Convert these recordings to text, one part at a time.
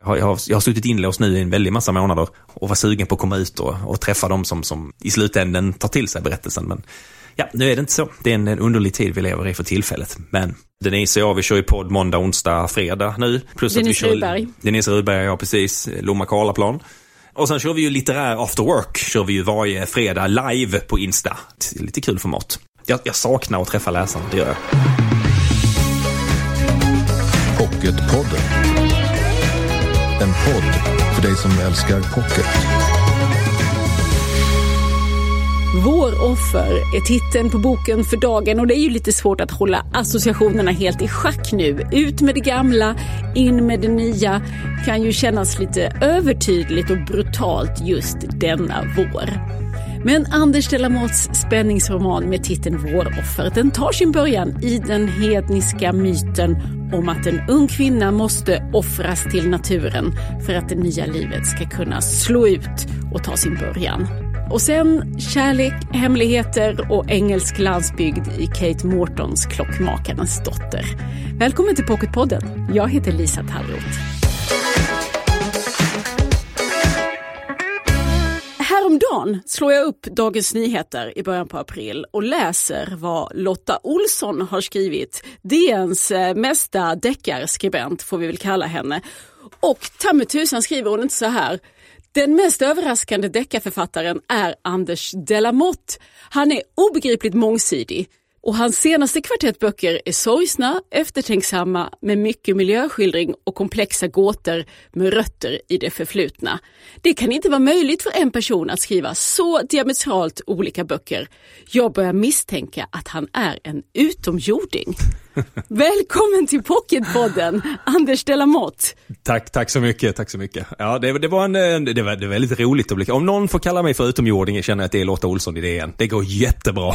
Jag har, jag, har, jag har suttit inlåst nu i en väldig massa månader och var sugen på att komma ut och, och träffa dem som, som i slutändan tar till sig berättelsen. Men ja, nu är det inte så. Det är en, en underlig tid vi lever i för tillfället. Men Denise och jag, vi kör ju podd måndag, onsdag, fredag nu. Plus Denise att vi kör, Rudberg. Denise Rudberg, ja precis. Lomma Karlaplan. Och sen kör vi ju litterär after work, kör vi ju varje fredag live på Insta. Lite kul format. Jag, jag saknar att träffa läsarna, det gör jag. Pocketpodden. En podd för dig som älskar pocket. Våroffer är titeln på boken för dagen och det är ju lite svårt att hålla associationerna helt i schack nu. Ut med det gamla, in med det nya kan ju kännas lite övertydligt och brutalt just denna vår. Men Anders de la Mottes spänningsroman med titeln Våroffer den tar sin början i den hedniska myten om att en ung kvinna måste offras till naturen för att det nya livet ska kunna slå ut och ta sin början. Och sen kärlek, hemligheter och engelsk landsbygd i Kate Mortons Klockmakarens dotter. Välkommen till Pocketpodden. Jag heter Lisa Tallroth. Häromdagen slår jag upp Dagens Nyheter i början på april och läser vad Lotta Olsson har skrivit. DNs eh, mesta deckarskribent får vi väl kalla henne. Och ta med tusan skriver hon inte så här. Den mest överraskande deckarförfattaren är Anders Delamotte. Han är obegripligt mångsidig. Och hans senaste kvartettböcker är sorgsna, eftertänksamma med mycket miljöskildring och komplexa gåtor med rötter i det förflutna. Det kan inte vara möjligt för en person att skriva så diametralt olika böcker. Jag börjar misstänka att han är en utomjording. Välkommen till Pocketpodden, Anders Delamotte. Tack, tack så mycket, tack så mycket. Ja, det, det var en, det var, det var väldigt roligt att bli, om någon får kalla mig för utomjording känner jag att det är Lotta Olsson i DN. Det går jättebra.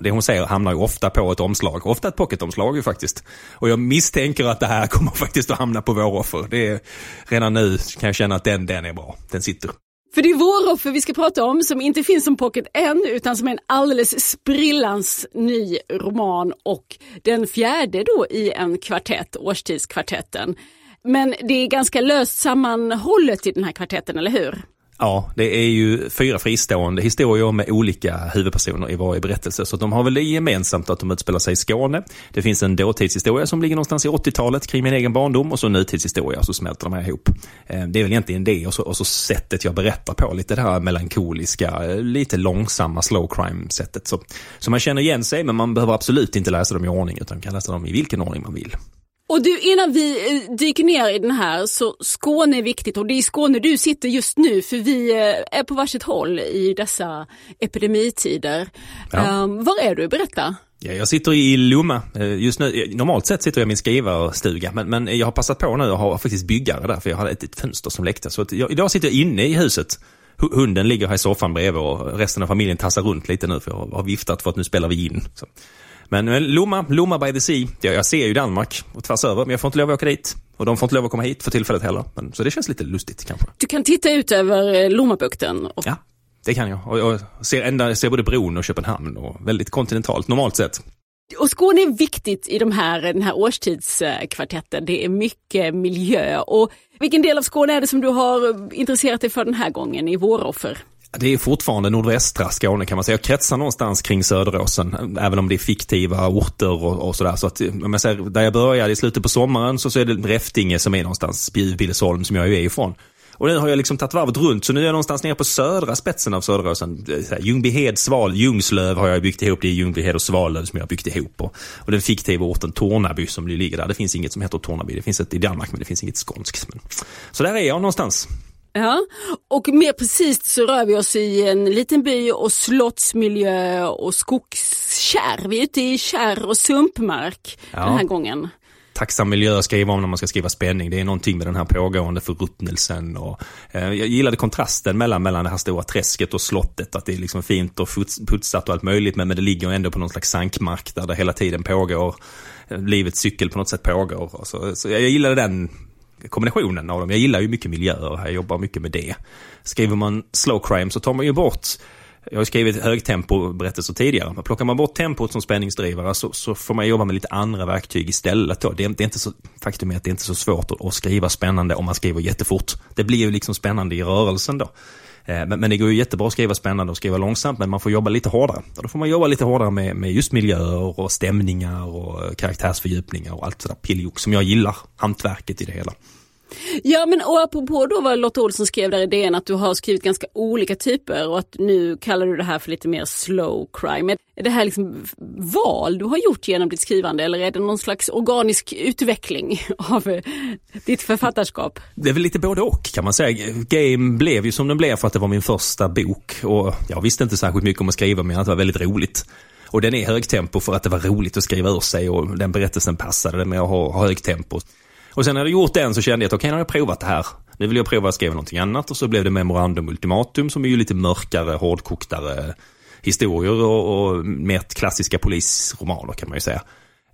Det hon säger hamnar ju ofta på ett omslag, ofta ett pocketomslag ju faktiskt. Och jag misstänker att det här kommer faktiskt att hamna på vår offer. Det är, redan nu kan jag känna att den, den är bra, den sitter. För det är Våroffer vi ska prata om som inte finns som pocket än utan som är en alldeles sprillans ny roman och den fjärde då i en kvartett, Årstidskvartetten. Men det är ganska löst sammanhållet i den här kvartetten, eller hur? Ja, det är ju fyra fristående historier med olika huvudpersoner i varje berättelse. Så de har väl det gemensamt att de utspelar sig i Skåne. Det finns en dåtidshistoria som ligger någonstans i 80-talet kring min egen barndom och så en nutidshistoria så smälter de här ihop. Eh, det är väl egentligen det och så, och så sättet jag berättar på, lite det här melankoliska, eh, lite långsamma slow crime-sättet. Så, så man känner igen sig men man behöver absolut inte läsa dem i ordning utan kan läsa dem i vilken ordning man vill. Och du, innan vi eh, dyker ner i den här, så Skåne är viktigt och det är i Skåne du sitter just nu för vi eh, är på varsitt håll i dessa epidemitider. Ja. Um, var är du? Berätta. Ja, jag sitter i Lomma eh, just nu. Normalt sett sitter jag i min skrivarstuga, men, men jag har passat på nu och har faktiskt byggare där, för jag hade ett, ett fönster som läckte. Så jag, idag sitter jag inne i huset. Hunden ligger här i soffan bredvid och resten av familjen tassar runt lite nu, för jag har viftat för att nu spelar vi in. Så. Men eh, Lomma, Lomma by the Sea. Ja, jag ser ju Danmark och tvärs över, men jag får inte lov att åka dit. Och de får inte lov att komma hit för tillfället heller. Men, så det känns lite lustigt kanske. Du kan titta ut över eh, Lommabukten? Och... Ja, det kan jag. Och jag ser, ända, ser både bron och Köpenhamn och väldigt kontinentalt normalt sett. Och Skåne är viktigt i de här, den här årstidskvartetten. Det är mycket miljö. Och vilken del av Skåne är det som du har intresserat dig för den här gången i Våroffer? Det är fortfarande nordvästra Skåne kan man säga. Jag kretsar någonstans kring Söderåsen, även om det är fiktiva orter och, och sådär. Så att, om jag säger, där jag började i slutet på sommaren så, så är det Räftinge som är någonstans, Billesholm som jag ju är ifrån. Och nu har jag liksom tagit varvet runt, så nu är jag någonstans nere på södra spetsen av Söderåsen. Ljungbyhed, Sval, Ljungslöv har jag byggt ihop. Det är Ljungbyhed och Svalöv som jag har byggt ihop. Och, och den fiktiva orten Tornaby som ligger där. Det finns inget som heter Tornaby. Det finns ett i Danmark, men det finns inget skånskt. Men... Så där är jag någonstans. Ja, och mer precis så rör vi oss i en liten by och slottsmiljö och skogskärr. Vi är ute i kärr och sumpmark ja. den här gången. Tacksam miljö att skriva om när man ska skriva spänning. Det är någonting med den här pågående förruttnelsen. Och, eh, jag gillade kontrasten mellan, mellan det här stora träsket och slottet. Att det är liksom fint och putsat och allt möjligt. Men, men det ligger ändå på någon slags sankmark där det hela tiden pågår. Eh, livets cykel på något sätt pågår. Så, så jag, jag gillade den kombinationen av dem. Jag gillar ju mycket miljöer, jag jobbar mycket med det. Skriver man slow crime så tar man ju bort jag har skrivit högtempo-berättelser tidigare. Men plockar man bort tempot som spänningsdrivare så, så, får man jobba med lite andra verktyg istället. Då. Det, är, det är inte så, faktum är att det är inte så svårt att, att skriva spännande om man skriver jättefort. Det blir ju liksom spännande i rörelsen då. Eh, men, men, det går ju jättebra att skriva spännande och skriva långsamt, men man får jobba lite hårdare. Och då får man jobba lite hårdare med, med just miljöer och stämningar och karaktärsfördjupningar och allt sådär pilljock som jag gillar, hantverket i det hela. Ja men och apropå då vad Lotta Olsson skrev där i DN att du har skrivit ganska olika typer och att nu kallar du det här för lite mer slow crime. Är det här liksom val du har gjort genom ditt skrivande eller är det någon slags organisk utveckling av eh, ditt författarskap? Det är väl lite både och kan man säga. Game blev ju som den blev för att det var min första bok och jag visste inte särskilt mycket om att skriva men att det var väldigt roligt. Och den är högtempo för att det var roligt att skriva ur sig och den berättelsen passade med att ha, ha högtempo. Och sen när jag gjort den så kände jag att okej, okay, nu har jag provat det här. Nu vill jag prova att skriva någonting annat och så blev det Memorandum Ultimatum som är ju lite mörkare, hårdkoktare historier och, och mer klassiska polisromaner kan man ju säga.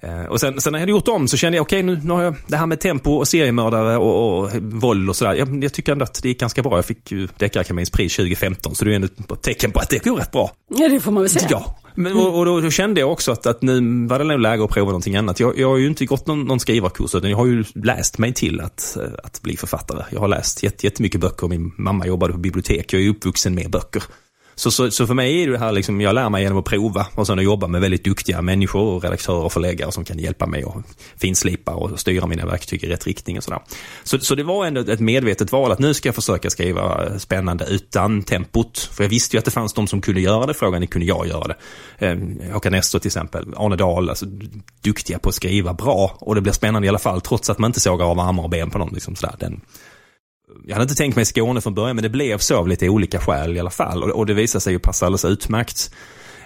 Eh, och sen, sen när jag hade gjort om så kände jag, okej okay, nu, nu har jag det här med tempo och seriemördare och, och våld och sådär. Jag, jag, tycker ändå att det gick ganska bra. Jag fick ju Deckarakademins pris 2015 så det är ändå ett tecken på att det går rätt bra. Ja det får man väl säga. Ja, men, och, och då, då, kände jag också att, att nu var det nog läge att prova någonting annat. Jag, jag har ju inte gått någon, någon skrivarkurs utan jag har ju läst mig till att, att bli författare. Jag har läst jättemycket böcker. Min mamma jobbade på bibliotek. Jag är uppvuxen med böcker. Så, så, så, för mig är det här liksom, jag lär mig genom att prova och sen att jobba med väldigt duktiga människor och redaktörer och förläggare som kan hjälpa mig att finslipa och styra mina verktyg i rätt riktning och sådär. Så, så det var ändå ett medvetet val att nu ska jag försöka skriva spännande utan tempot. För jag visste ju att det fanns de som kunde göra det, frågan är kunde jag göra det? Eh, Håkan Nestor till exempel, Arne Dahl, alltså duktiga på att skriva bra och det blir spännande i alla fall trots att man inte sågar av armar och ben på någon. Liksom sådär. Den, jag hade inte tänkt mig Skåne från början men det blev så av lite olika skäl i alla fall. Och, och det visade sig ju passa alldeles utmärkt.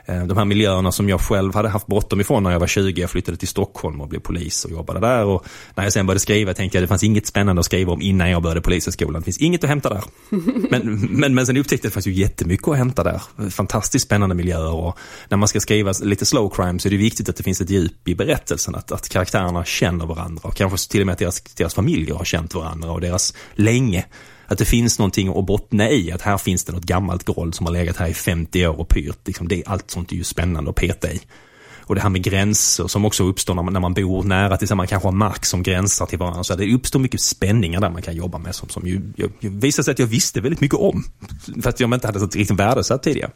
Eh, de här miljöerna som jag själv hade haft bråttom ifrån när jag var 20. Jag flyttade till Stockholm och blev polis och jobbade där. Och när jag sen började skriva tänkte jag att det fanns inget spännande att skriva om innan jag började polishögskolan. Det finns inget att hämta där. Men, men, men sen upptäckte jag att det fanns ju jättemycket att hämta där. Fantastiskt spännande miljöer och när man ska skriva lite slow crime så är det viktigt att det finns ett djup i berättelsen. Att, att karaktärerna känner varandra och kanske till och med att deras, deras familjer har känt varandra och deras länge att det finns någonting att bottna i, att här finns det något gammalt groll som har legat här i 50 år och pyrt. Liksom det, allt sånt är ju spännande att peta i. Och det här med gränser som också uppstår när man, när man bor nära tillsammans, man kanske har mark som gränsar till varandra. Så det uppstår mycket spänningar där man kan jobba med som, som ju, jag, visar sig att jag visste väldigt mycket om. För att jag inte hade så riktigt värdesatt tidigare.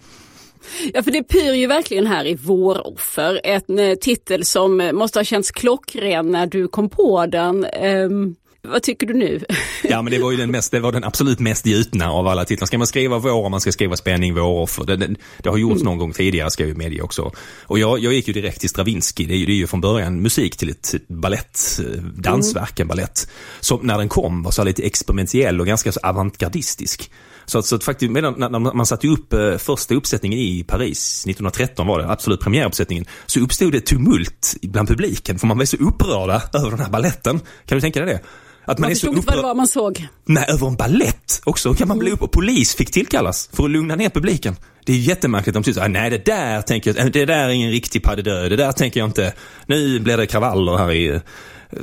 Ja, för det pyr ju verkligen här i Våroffer. En eh, titel som måste ha känts klockren när du kom på den. Um, vad tycker du nu? Ja, men det var ju den, mest, det var den absolut mest gjutna av alla titlar. Ska man skriva vår och man ska skriva spänning, våroffer. Det, det, det har gjorts mm. någon gång tidigare, ska jag ju medge också. Och jag, jag gick ju direkt till Stravinsky. Det är, ju, det är ju från början musik till ett ballett, eh, dansverk, en ballett. Som när den kom var så lite experimentell och ganska så avantgardistisk. Så att, så att faktiskt, medan, när man satte upp eh, första uppsättningen i Paris, 1913 var det, absolut premiäruppsättningen, så uppstod det tumult bland publiken för man var så upprörda över den här balletten. Kan du tänka dig det? Att man, man är så upprörd. vad det var man såg. Nej, över en ballett också kan man bli upp och polis fick tillkallas för att lugna ner publiken. Det är jättemärkligt. De tycker nej det där tänker jag, det där är ingen riktig pas de deux. Det där tänker jag inte. Nu blir det kravaller här i...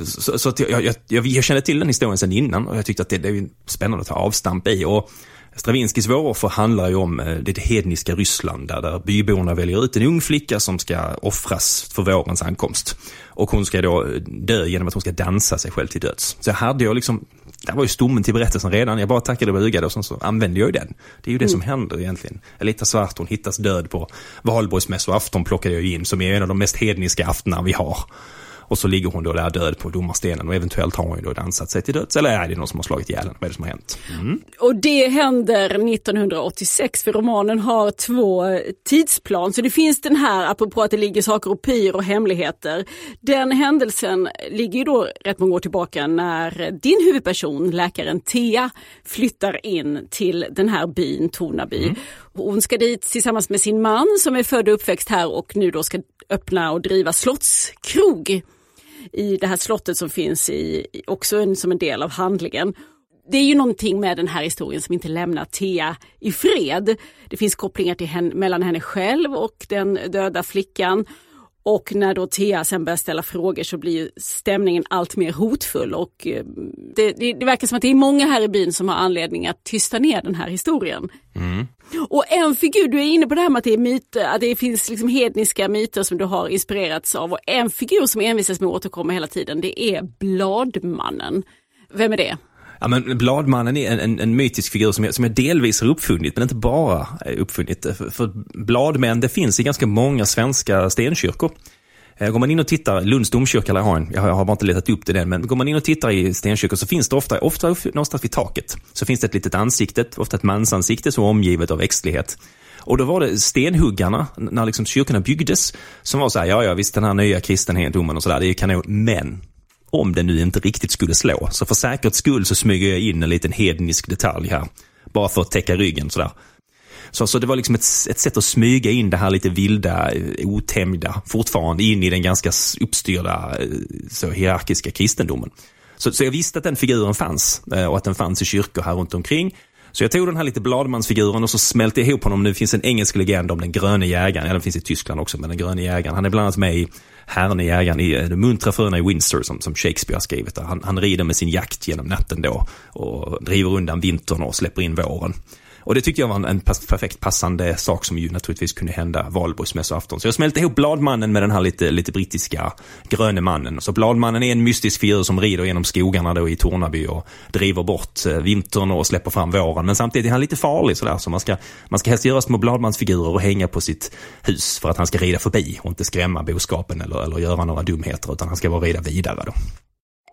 Så, så jag, jag, jag, jag kände till den historien sedan innan och jag tyckte att det, det är spännande att ta avstamp i. Och Stravinskys våroffer handlar ju om eh, det hedniska Ryssland där, där byborna väljer ut en ung flicka som ska offras för vårens ankomst. Och hon ska då dö genom att hon ska dansa sig själv till döds. Så jag hade jag liksom, det var ju stommen till berättelsen redan. Jag bara tackade och bugade och sen så använde jag ju den. Det är ju det mm. som händer egentligen. Elita Svart, hon hittas död på valborgsmässoafton plockade jag in som är en av de mest hedniska aftnar vi har. Och så ligger hon då där död på domarstenen och eventuellt har hon ju då dansat sig till döds. Eller är det någon som har slagit ihjäl henne? Vad är det som har hänt? Mm. Och det händer 1986 för romanen har två tidsplan. Så det finns den här, apropå att det ligger saker och pyr och hemligheter. Den händelsen ligger ju då rätt många år tillbaka när din huvudperson, läkaren Thea, flyttar in till den här byn, Tornaby. Mm. Hon ska dit tillsammans med sin man som är född och uppväxt här och nu då ska öppna och driva slottskrog i det här slottet som finns i, också en, som en del av handlingen. Det är ju någonting med den här historien som inte lämnar Thea i fred. Det finns kopplingar till henne, mellan henne själv och den döda flickan. Och när då Thea sen börjar ställa frågor så blir stämningen allt mer hotfull och eh, det, det, det, verkar som att det är många här i byn som har anledning att tysta ner den här historien. Mm. Och en figur, du är inne på det här med att det, är myter, att det finns liksom hedniska myter som du har inspirerats av och en figur som envisas med att återkomma hela tiden det är Bladmannen. Vem är det? Ja, men Bladmannen är en, en, en mytisk figur som jag, som jag delvis har uppfunnit, men inte bara uppfunnit. För, för bladmän, det finns i ganska många svenska stenkyrkor. Eh, går man in och tittar, Lunds domkyrka jag har en, jag har bara inte letat upp det än, men går man in och tittar i stenkyrkor så finns det ofta, ofta någonstans vid taket, så finns det ett litet ansikte, ofta ett mansansikte som är omgivet av växtlighet. Och då var det stenhuggarna, när liksom kyrkorna byggdes, som var så här, ja ja visst den här nya kristendomen och sådär, det är kanon, men om det nu inte riktigt skulle slå. Så för säkerhets skull så smyger jag in en liten hednisk detalj här. Bara för att täcka ryggen sådär. Så, så det var liksom ett, ett sätt att smyga in det här lite vilda, eh, otämjda, fortfarande in i den ganska uppstyrda, eh, så hierarkiska kristendomen. Så, så jag visste att den figuren fanns eh, och att den fanns i kyrkor här runt omkring. Så jag tog den här lite bladmansfiguren och så smälte ihop honom. Nu finns en engelsk legend om den gröne jägaren. Ja, den finns i Tyskland också, men den gröne jägaren. Han är bland annat med i Herren jägaren i eh, De muntra fröna i Windsor som, som Shakespeare har skrivit. Han, han rider med sin jakt genom natten då och driver undan vintern och släpper in våren. Och det tyckte jag var en, en perfekt passande sak som ju naturligtvis kunde hända valborgsmässoafton. Så jag smälte ihop Bladmannen med den här lite, lite brittiska gröne mannen. Så Bladmannen är en mystisk figur som rider genom skogarna då i Tornaby och driver bort eh, vintern och släpper fram våren. Men samtidigt är han lite farlig sådär. Så man ska, man ska helst göra små Bladmansfigurer och hänga på sitt hus för att han ska rida förbi och inte skrämma boskapen eller, eller göra några dumheter utan han ska bara rida vidare då.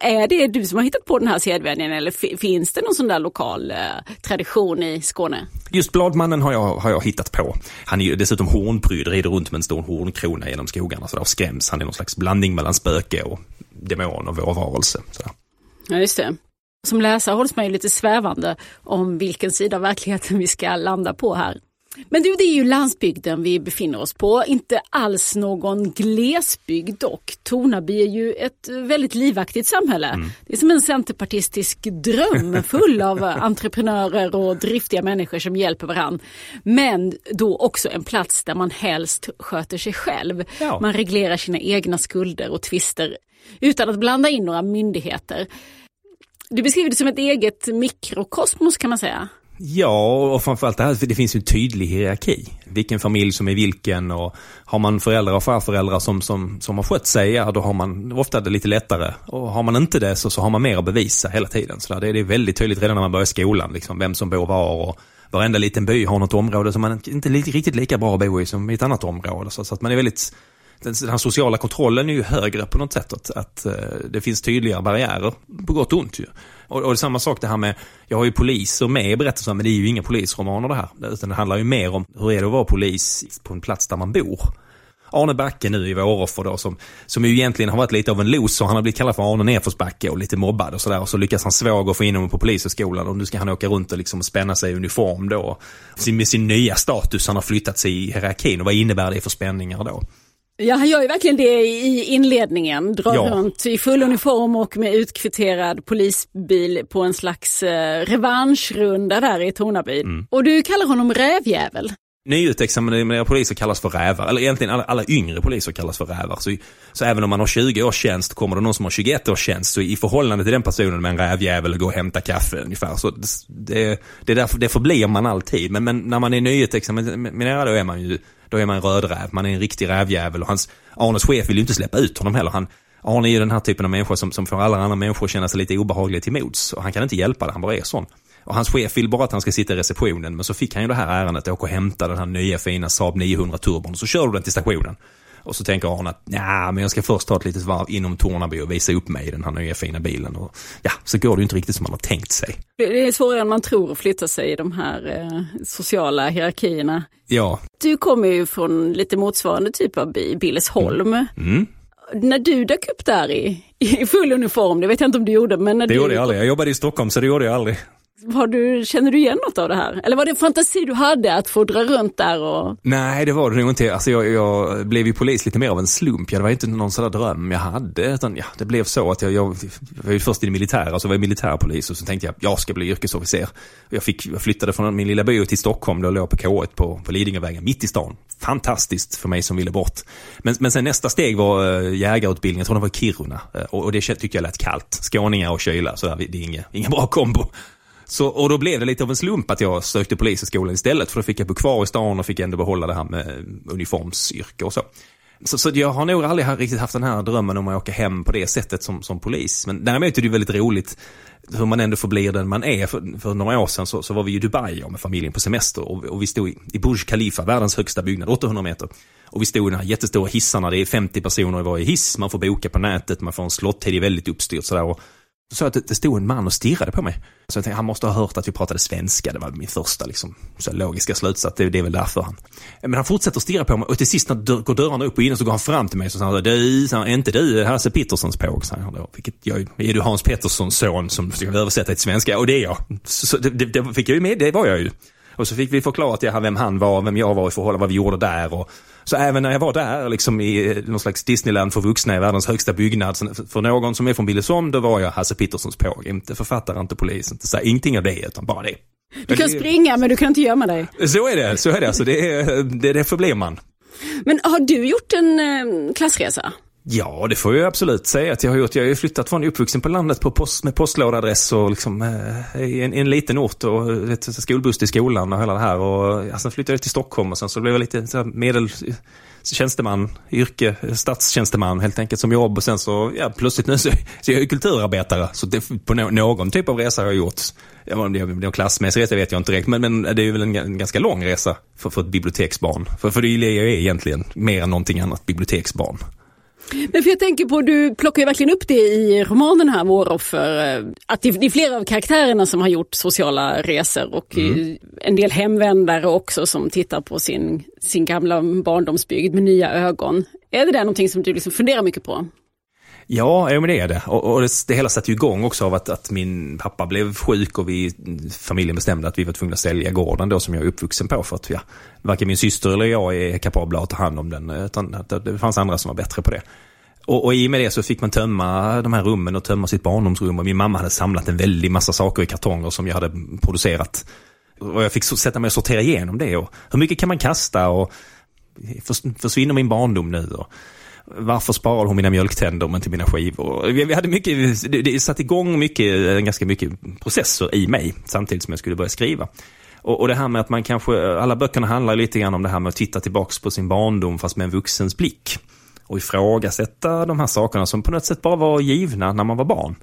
Är det du som har hittat på den här sedvänjan eller finns det någon sån där lokal eh, tradition i Skåne? Just Bladmannen har jag, har jag hittat på. Han är ju dessutom hornprydd, rider runt med en stor hornkrona genom skogarna så där, och skräms. Han är någon slags blandning mellan spöke och demon och vårvarelse. Ja, just det. Som läsare hålls man ju lite svävande om vilken sida av verkligheten vi ska landa på här. Men du, det är ju landsbygden vi befinner oss på, inte alls någon glesbygd dock. Tornaby är ju ett väldigt livaktigt samhälle. Mm. Det är som en centerpartistisk dröm full av entreprenörer och driftiga människor som hjälper varandra. Men då också en plats där man helst sköter sig själv. Ja. Man reglerar sina egna skulder och tvister utan att blanda in några myndigheter. Du beskriver det som ett eget mikrokosmos kan man säga. Ja, och framförallt det här, för det finns ju en tydlig hierarki. Vilken familj som är vilken och har man föräldrar och farföräldrar som, som, som har skött sig, ja då har man ofta det lite lättare. Och har man inte det så, så har man mer att bevisa hela tiden. Så det, det är väldigt tydligt redan när man börjar skolan, liksom, vem som bor var och varenda liten by har något område som man inte är riktigt lika bra att bo i som i ett annat område. Så, så att man är väldigt den, den sociala kontrollen är ju högre på något sätt. Att, att eh, det finns tydligare barriärer, på gott och ont ju. Och, och samma sak det här med, jag har ju poliser med i berättelsen, men det är ju inga polisromaner det här. Utan det handlar ju mer om hur är det att vara polis på en plats där man bor. Arne Backe nu i Våroffer då som, som ju egentligen har varit lite av en loser. Han har blivit kallad för Arne Nerförsbacke och lite mobbad och sådär. Och så lyckas han svåger få in honom på polishögskolan och nu ska han åka runt och liksom spänna sig i uniform då. Med sin nya status, han har flyttat sig i hierarkin och vad innebär det för spänningar då? Ja, han gör ju verkligen det i inledningen. Drar ja. runt i full uniform och med utkvitterad polisbil på en slags eh, revanschrunda där i Tornaby. Mm. Och du kallar honom rävjävel. Nyutexaminerade poliser kallas för rävar, eller egentligen alla, alla yngre poliser kallas för rävar. Så, så även om man har 20 års tjänst kommer det någon som har 21 års tjänst. Så i förhållande till den personen med en rävjävel gå och hämta kaffe ungefär. Så det, det, därför, det förblir man alltid. Men, men när man är nyutexaminerad då är man ju då är man en rödräv, man är en riktig rävjävel och hans, Arnes chef vill ju inte släppa ut honom heller. Han, Arne är ju den här typen av människa som, som får alla andra människor att känna sig lite obehagliga till mods. Och han kan inte hjälpa det, han bara är sån. Och hans chef vill bara att han ska sitta i receptionen, men så fick han ju det här ärendet, åka och hämta den här nya fina Saab 900 turbon. Så kör du den till stationen. Och så tänker Arne att ja, men jag ska först ta ett litet varv inom Tornaby och visa upp mig i den här nya fina bilen. Och, ja, så går det ju inte riktigt som man har tänkt sig. Det är svårare än man tror att flytta sig i de här eh, sociala hierarkierna. Ja. Du kommer ju från lite motsvarande typ av by, Billesholm. Mm. Mm. När du dök upp där i, i full uniform, det vet jag inte om du gjorde, men när Det du... gjorde jag aldrig. Jag jobbade i Stockholm så det gjorde jag aldrig. Var du, känner du igen något av det här? Eller var det en fantasi du hade att få dra runt där och... Nej, det var det nog inte. Alltså jag, jag blev ju polis lite mer av en slump. Ja, det var inte någon sån där dröm jag hade. Utan ja, det blev så att jag, jag, jag var ju först i det militära, så var jag militärpolis och så tänkte jag jag ska bli yrkesofficer. Jag, fick, jag flyttade från min lilla by till Stockholm, då låg jag på K1 på, på Lidingövägen, mitt i stan. Fantastiskt för mig som ville bort. Men, men sen nästa steg var eh, äh, jägarutbildning, jag tror det var i Kiruna. Äh, och, och det tyckte jag lät kallt. Skåningar och kyla, så där, det är ingen bra kombo. Så, och då blev det lite av en slump att jag sökte polishögskolan istället. För då fick jag bo kvar i stan och fick ändå behålla det här med eh, uniformsyrke och så. Så, så jag har nog aldrig riktigt haft den här drömmen om att åka hem på det sättet som, som polis. Men däremot är det väldigt roligt hur man ändå förblir den man är. För, för några år sedan så, så var vi i Dubai med familjen på semester och, och vi stod i, i Burj Khalifa, världens högsta byggnad, 800 meter. Och vi stod i de här jättestora hissarna, det är 50 personer i varje hiss, man får boka på nätet, man får en slottid, det är väldigt uppstyrt sådär. Och så sa jag att det stod en man och stirrade på mig. Så jag tänkte, han måste ha hört att vi pratade svenska. Det var min första liksom, så logiska slutsats. Det, det är väl därför han. Men han fortsätter att stirra på mig och till sist när dör, går dörrarna upp och in så går han fram till mig och så säger han, du, är inte du Hasse Petterssons påg? Säger han då. Vilket jag, är du Hans Petterssons son som ska översätta till svenska? Och det är jag. Så det, det, det fick jag ju med, det var jag ju. Och så fick vi förklara till vem han var, vem jag var i förhållande, vad vi gjorde där. Och, så även när jag var där liksom i någon slags Disneyland för vuxna i världens högsta byggnad. För någon som är från Billesholm, då var jag Hasse Petterssons påg. Inte författare, inte polis, inte så här, ingenting av det, utan bara det. Du kan springa men du kan inte gömma dig. Så är det, så är det. Alltså det, det, det förblir man. Men har du gjort en eh, klassresa? Ja, det får jag absolut säga att jag har gjort. Jag har ju flyttat från uppvuxen på landet på post, med postlådeadress och liksom eh, i en, en, liten ort och eh, ett, skolbuss till skolan och hela det här. Och ja, sen flyttade jag till Stockholm och sen så blev jag lite så här, medel eh, tjänsteman, yrke, eh, statstjänsteman helt enkelt som jobb och sen så, ja plötsligt nu så, så jag är jag kulturarbetare. Så det, på no, någon typ av resa har jag gjort. Ja, om det är en klassmässig resa vet jag inte direkt, men, men det är väl en, en ganska lång resa för, för ett biblioteksbarn. För, för det är jag är egentligen, mer än någonting annat, biblioteksbarn. Men för jag tänker på, du plockar ju verkligen upp det i romanen här, Våroffer, eh, att det är flera av karaktärerna som har gjort sociala resor och mm. en del hemvändare också som tittar på sin, sin gamla barndomsbygd med nya ögon. Är det där någonting som du liksom funderar mycket på? Ja, men det är det. Och, och det, det hela satte ju igång också av att, att min pappa blev sjuk och vi, familjen bestämde att vi var tvungna att sälja gården då som jag är uppvuxen på. För att ja, varken min syster eller jag är kapabla att ta hand om den. Utan att det fanns andra som var bättre på det. Och, och i och med det så fick man tömma de här rummen och tömma sitt barndomsrum. Och min mamma hade samlat en väldig massa saker i kartonger som jag hade producerat. Och jag fick sätta mig och sortera igenom det. Och hur mycket kan man kasta? Och försvinner min barndom nu? Och, varför sparar hon mina mjölktänder men till mina skivor? Vi hade mycket, det satte igång mycket, eh, ganska mycket processer i mig samtidigt som jag skulle börja skriva. Och, och det här med att man kanske, eh, alla böckerna handlar lite grann om det här med att titta tillbaks på sin barndom fast med en vuxens blick. Och ifrågasätta de här sakerna som på något sätt bara var givna när man var barn.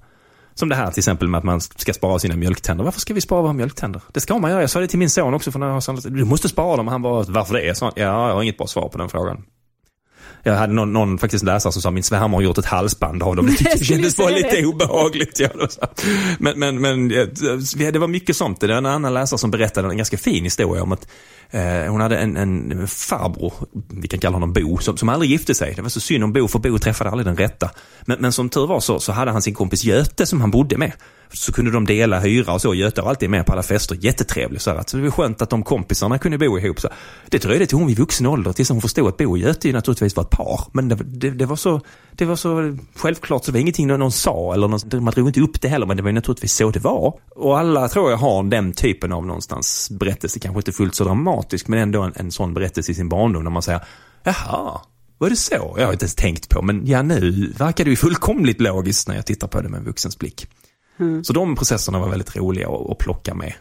Som det här till exempel med att man ska spara sina mjölktänder. Varför ska vi spara våra mjölktänder? Det ska man göra. Jag sa det till min son också för några år sedan. du måste spara dem. Han bara, varför det? Så, ja, jag har inget bra svar på den frågan. Jag hade någon, någon faktiskt läsare som sa min svärmor har gjort ett halsband av dem. Det tyckte jag kändes bara lite obehagligt. Ja, men, men, men det var mycket sånt. Det var en annan läsare som berättade en ganska fin historia om att Eh, hon hade en, en farbror, vi kan kalla honom Bo, som, som aldrig gifte sig. Det var så synd om Bo, för Bo träffade aldrig den rätta. Men, men som tur var så, så hade han sin kompis Göte som han bodde med. Så kunde de dela hyra och så. Göte var alltid med på alla fester. Jättetrevlig. Så, så det var skönt att de kompisarna kunde bo ihop. Så det dröjde till hon vid vuxen ålder tills hon förstod att Bo och Göte naturligtvis var ett par. Men det, det, det, var, så, det var så självklart så det var ingenting någon sa eller någon, man drog inte upp det heller. Men det var naturligtvis så det var. Och alla tror jag har den typen av någonstans berättelse. Kanske inte fullt så dramatisk men ändå en, en sån berättelse i sin barndom. När man säger jaha, var det så? Jag har inte ens tänkt på men ja nu verkar det ju fullkomligt logiskt när jag tittar på det med en vuxens blick. Mm. Så de processerna var väldigt roliga att, att plocka med.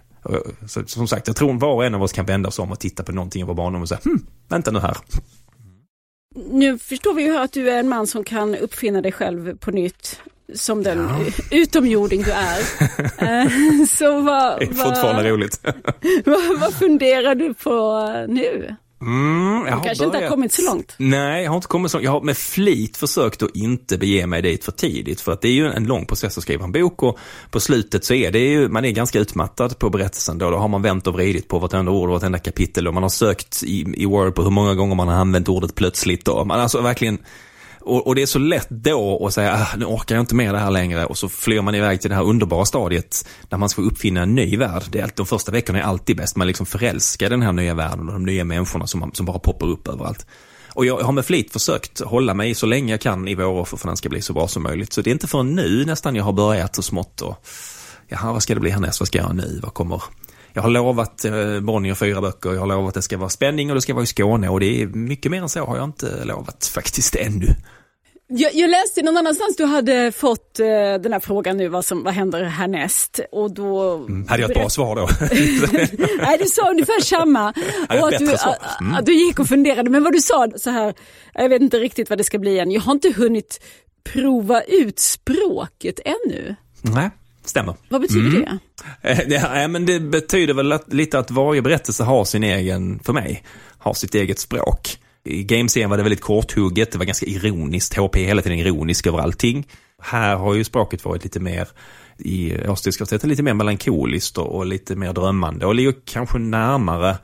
Så, som sagt, jag tror var och en av oss kan vända oss om och titta på någonting i vår barndom och säga, hm, vänta nu här. Nu förstår vi ju att du är en man som kan uppfinna dig själv på nytt som den ja. utomjording du är. Eh, så vad, det är fortfarande vad, roligt. vad, vad funderar du på nu? Mm, du kanske börjat... inte har kommit så långt? Nej, jag har inte kommit så långt. Jag har med flit försökt att inte bege mig dit för tidigt. För att det är ju en lång process att skriva en bok och på slutet så är det ju, man är ganska utmattad på berättelsen då. Då har man vänt och vridit på vartenda ord och vartenda kapitel och man har sökt i, i Word på hur många gånger man har använt ordet plötsligt. Och man alltså verkligen och, och, det är så lätt då att säga, ah, nu orkar jag inte med det här längre och så flyr man iväg till det här underbara stadiet där man ska uppfinna en ny värld. Det är, de första veckorna är alltid bäst, man liksom förälskar i den här nya världen och de nya människorna som, som bara poppar upp överallt. Och jag har med flit försökt hålla mig så länge jag kan i Våroffer för att den ska bli så bra som möjligt. Så det är inte förrän nu nästan jag har börjat så smått och jaha, vad ska det bli härnäst, vad ska jag göra nu, vad kommer jag har lovat Bonnie Bonnier fyra böcker, jag har lovat att det ska vara spänning och det ska vara i Skåne och det är mycket mer än så har jag inte lovat faktiskt ännu. Jag, jag läste någon annanstans du hade fått eh, den här frågan nu, vad, som, vad händer härnäst? Och då... Mm, hade jag ett bra svar då? Nej, du sa ungefär samma. och att du, mm. att du gick och funderade, men vad du sa så här, jag vet inte riktigt vad det ska bli än, jag har inte hunnit prova ut språket ännu. Nej, stämmer. Vad betyder mm. det? Ja, eh, men det betyder väl att, lite att varje berättelse har sin egen, för mig, har sitt eget språk. I Gameserien var det väldigt korthugget, det var ganska ironiskt, HP är hela tiden ironisk över allting. Här har ju språket varit lite mer i Årstidskvartetten lite mer melankoliskt och, och, lite mer drömmande och ligger kanske närmare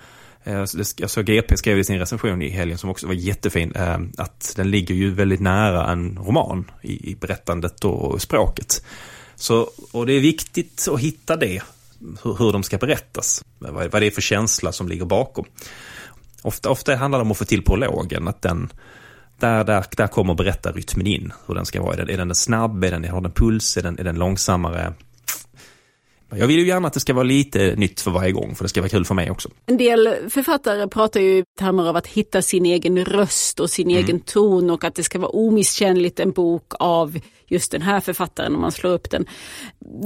eh, jag såg GP skrev i sin recension i helgen som också var jättefin, eh, att den ligger ju väldigt nära en roman i berättandet och språket. Så, och det är viktigt att hitta det, hur, hur de ska berättas, vad, vad det är för känsla som ligger bakom. Ofta, ofta handlar det om att få till prologen, att den, där, där, där kommer berättarrytmen in, hur den ska vara. Är den, är den snabb, är den, har den puls, är den, är den långsammare? Jag vill ju gärna att det ska vara lite nytt för varje gång, för det ska vara kul för mig också. En del författare pratar ju i termer av att hitta sin egen röst och sin mm. egen ton och att det ska vara omisskännligt en bok av just den här författaren om man slår upp den.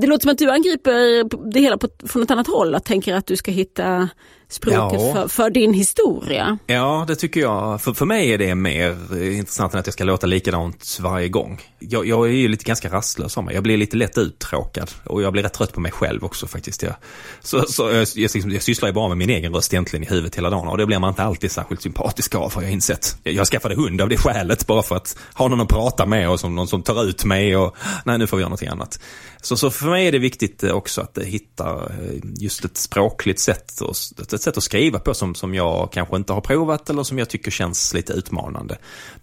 Det låter som att du angriper det hela på, från ett annat håll, att tänker att du ska hitta språket ja. för, för, din historia. Ja, det tycker jag. För, för mig är det mer intressant än att jag ska låta likadant varje gång. Jag, jag är ju lite ganska rastlös av mig. Jag blir lite lätt uttråkad och jag blir rätt trött på mig själv också faktiskt. Jag, så, så, jag, jag, jag sysslar ju bara med min egen röst egentligen i huvudet hela dagen och det blir man inte alltid särskilt sympatisk av har jag insett. Jag, jag skaffade hund av det skälet bara för att ha någon att prata med och som någon som tar ut mig och nej nu får vi göra någonting annat. Så, så för mig är det viktigt också att hitta just ett språkligt sätt, och, ett sätt att skriva på som, som jag kanske inte har provat eller som jag tycker känns lite utmanande.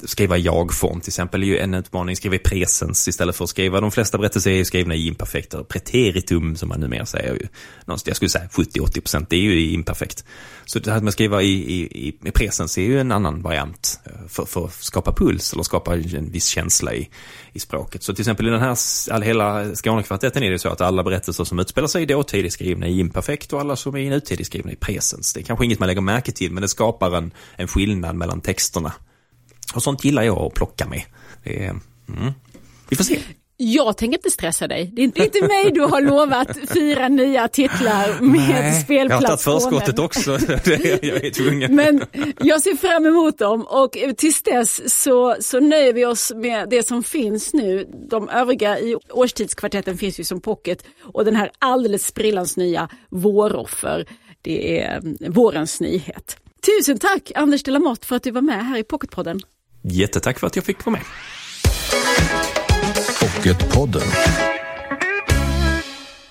Skriva jag-form till exempel är ju en utmaning, skriva i presens istället för att skriva, de flesta berättelser är ju skrivna i imperfekter, preteritum som man numera säger. ju, Jag skulle säga 70-80% det är ju imperfekt. Så det här med att skriva i, i, i presens är ju en annan variant eh, för, för, att skapa puls eller skapa en viss känsla i, i språket. Så till exempel i den här, hela Skånekvartetten är det så att alla berättelser som utspelar sig i dåtid är skrivna i imperfekt och alla som är i nutid är skrivna i presens. Det är kanske inget man lägger märke till men det skapar en, en skillnad mellan texterna. Och sånt gillar jag att plocka med. Det är, mm. Vi får se. Jag tänker inte stressa dig. Det är inte, inte mig du har lovat fyra nya titlar med Nej, spelplats. Jag har tagit förskottet också. jag är tvungen. Men jag ser fram emot dem och tills dess så, så nöjer vi oss med det som finns nu. De övriga i årstidskvartetten finns ju som pocket och den här alldeles sprillans nya Våroffer. Det är mm, vårens nyhet. Tusen tack Anders de Lamotte för att du var med här i Pocketpodden. Jättetack för att jag fick vara med. Pocketpodden.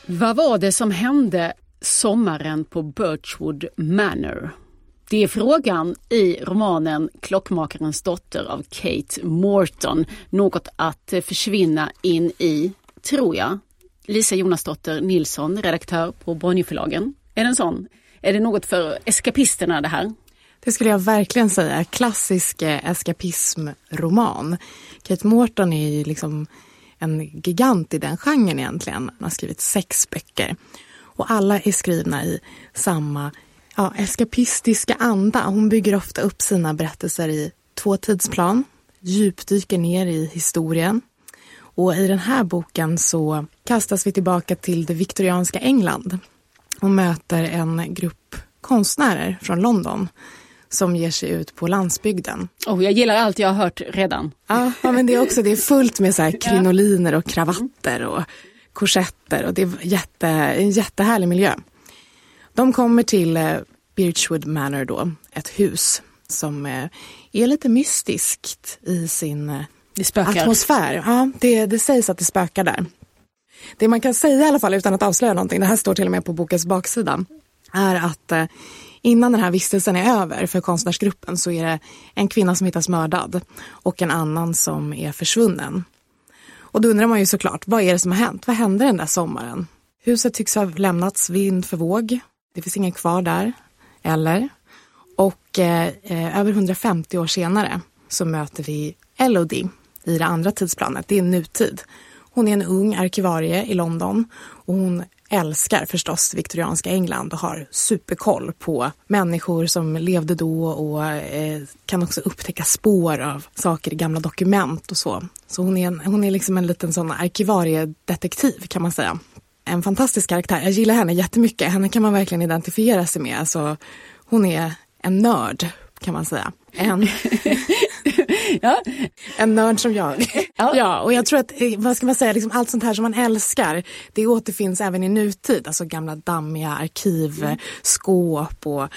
Vad var det som hände sommaren på Birchwood Manor? Det är frågan i romanen Klockmakarens dotter av Kate Morton. Något att försvinna in i, tror jag. Lisa Jonasdotter Nilsson, redaktör på Bonnierförlagen. Är det en sån? Är det något för eskapisterna det här? Det skulle jag verkligen säga. Klassisk eskapismroman. Kate Morton är ju liksom en gigant i den genren egentligen. Han har skrivit sex böcker. Och alla är skrivna i samma ja, eskapistiska anda. Hon bygger ofta upp sina berättelser i två tidsplan, djupdyker ner i historien. Och i den här boken så kastas vi tillbaka till det viktorianska England och möter en grupp konstnärer från London som ger sig ut på landsbygden. Oh, jag gillar allt jag har hört redan. Ja, ja men det är också det är fullt med så här krinoliner och kravatter och korsetter och det är jätte, en jättehärlig miljö. De kommer till eh, Birchwood Manor då, ett hus som eh, är lite mystiskt i sin eh, atmosfär. Ja, det, det sägs att det spökar där. Det man kan säga i alla fall utan att avslöja någonting, det här står till och med på bokens baksida, är att innan den här vistelsen är över för konstnärsgruppen så är det en kvinna som hittas mördad och en annan som är försvunnen. Och då undrar man ju såklart, vad är det som har hänt? Vad hände den där sommaren? Huset tycks ha lämnats vind för våg. Det finns ingen kvar där, eller? Och eh, över 150 år senare så möter vi Elodie i det andra tidsplanet. Det är nutid. Hon är en ung arkivarie i London och hon älskar förstås viktorianska England och har superkoll på människor som levde då och eh, kan också upptäcka spår av saker i gamla dokument och så. Så hon är, en, hon är liksom en liten sån arkivariedetektiv kan man säga. En fantastisk karaktär. Jag gillar henne jättemycket. Henne kan man verkligen identifiera sig med. Alltså, hon är en nörd kan man säga. En, ja. en nörd som jag. Ja. ja, och jag tror att, eh, vad ska man säga, liksom allt sånt här som man älskar, det återfinns även i nutid. Alltså gamla dammiga arkivskåp och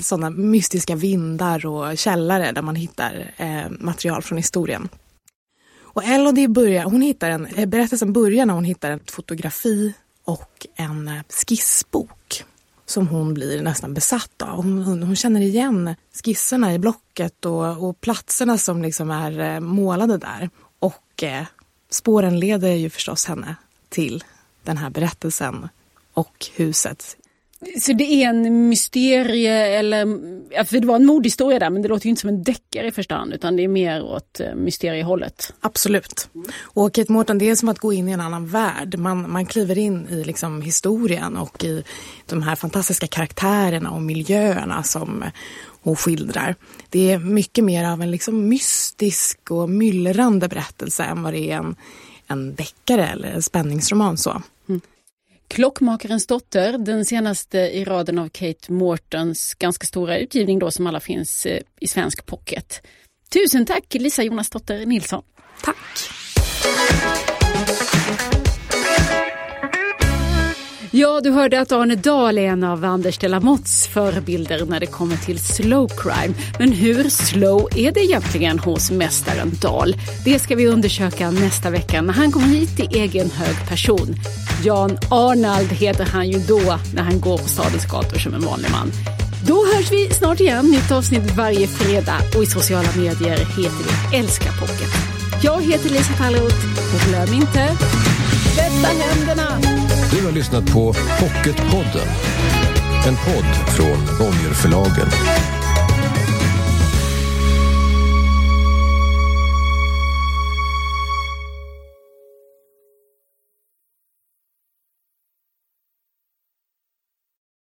sådana mystiska vindar och källare där man hittar eh, material från historien. Och Elodie börjar, hon hittar en, eh, berättelsen börjar när hon hittar ett fotografi och en eh, skissbok som hon blir nästan besatt av. Hon, hon, hon känner igen skisserna i blocket och, och, platserna som liksom är eh, målade där. Och eh, spåren leder ju förstås henne till den här berättelsen och huset så det är en mysterie eller, för det var en mordhistoria där men det låter ju inte som en deckare i första hand utan det är mer åt eh, mysteriehållet. Absolut. Och Kate Morton det är som att gå in i en annan värld. Man, man kliver in i liksom historien och i de här fantastiska karaktärerna och miljöerna som hon skildrar. Det är mycket mer av en liksom mystisk och myllrande berättelse än vad det är en, en deckare eller en spänningsroman. så. Klockmakarens dotter, den senaste i raden av Kate Mortons ganska stora utgivning då som alla finns eh, i svensk pocket. Tusen tack Lisa Jonasdotter Nilsson. Tack. Ja, du hörde att Arne Dahl är en av Anders de Lamotts förebilder när det kommer till slow crime. Men hur slow är det egentligen hos mästaren Dahl? Det ska vi undersöka nästa vecka när han kommer hit i egen hög person. Jan Arnald heter han ju då när han går på stadens gator som en vanlig man. Då hörs vi snart igen. Nytt avsnitt varje fredag och i sociala medier heter vi Älska Pocket. Jag heter Lisa Tallroth och glöm inte, tvätta händerna! Du har lyssnat på Pocketpodden. En podd från Bonnierförlagen.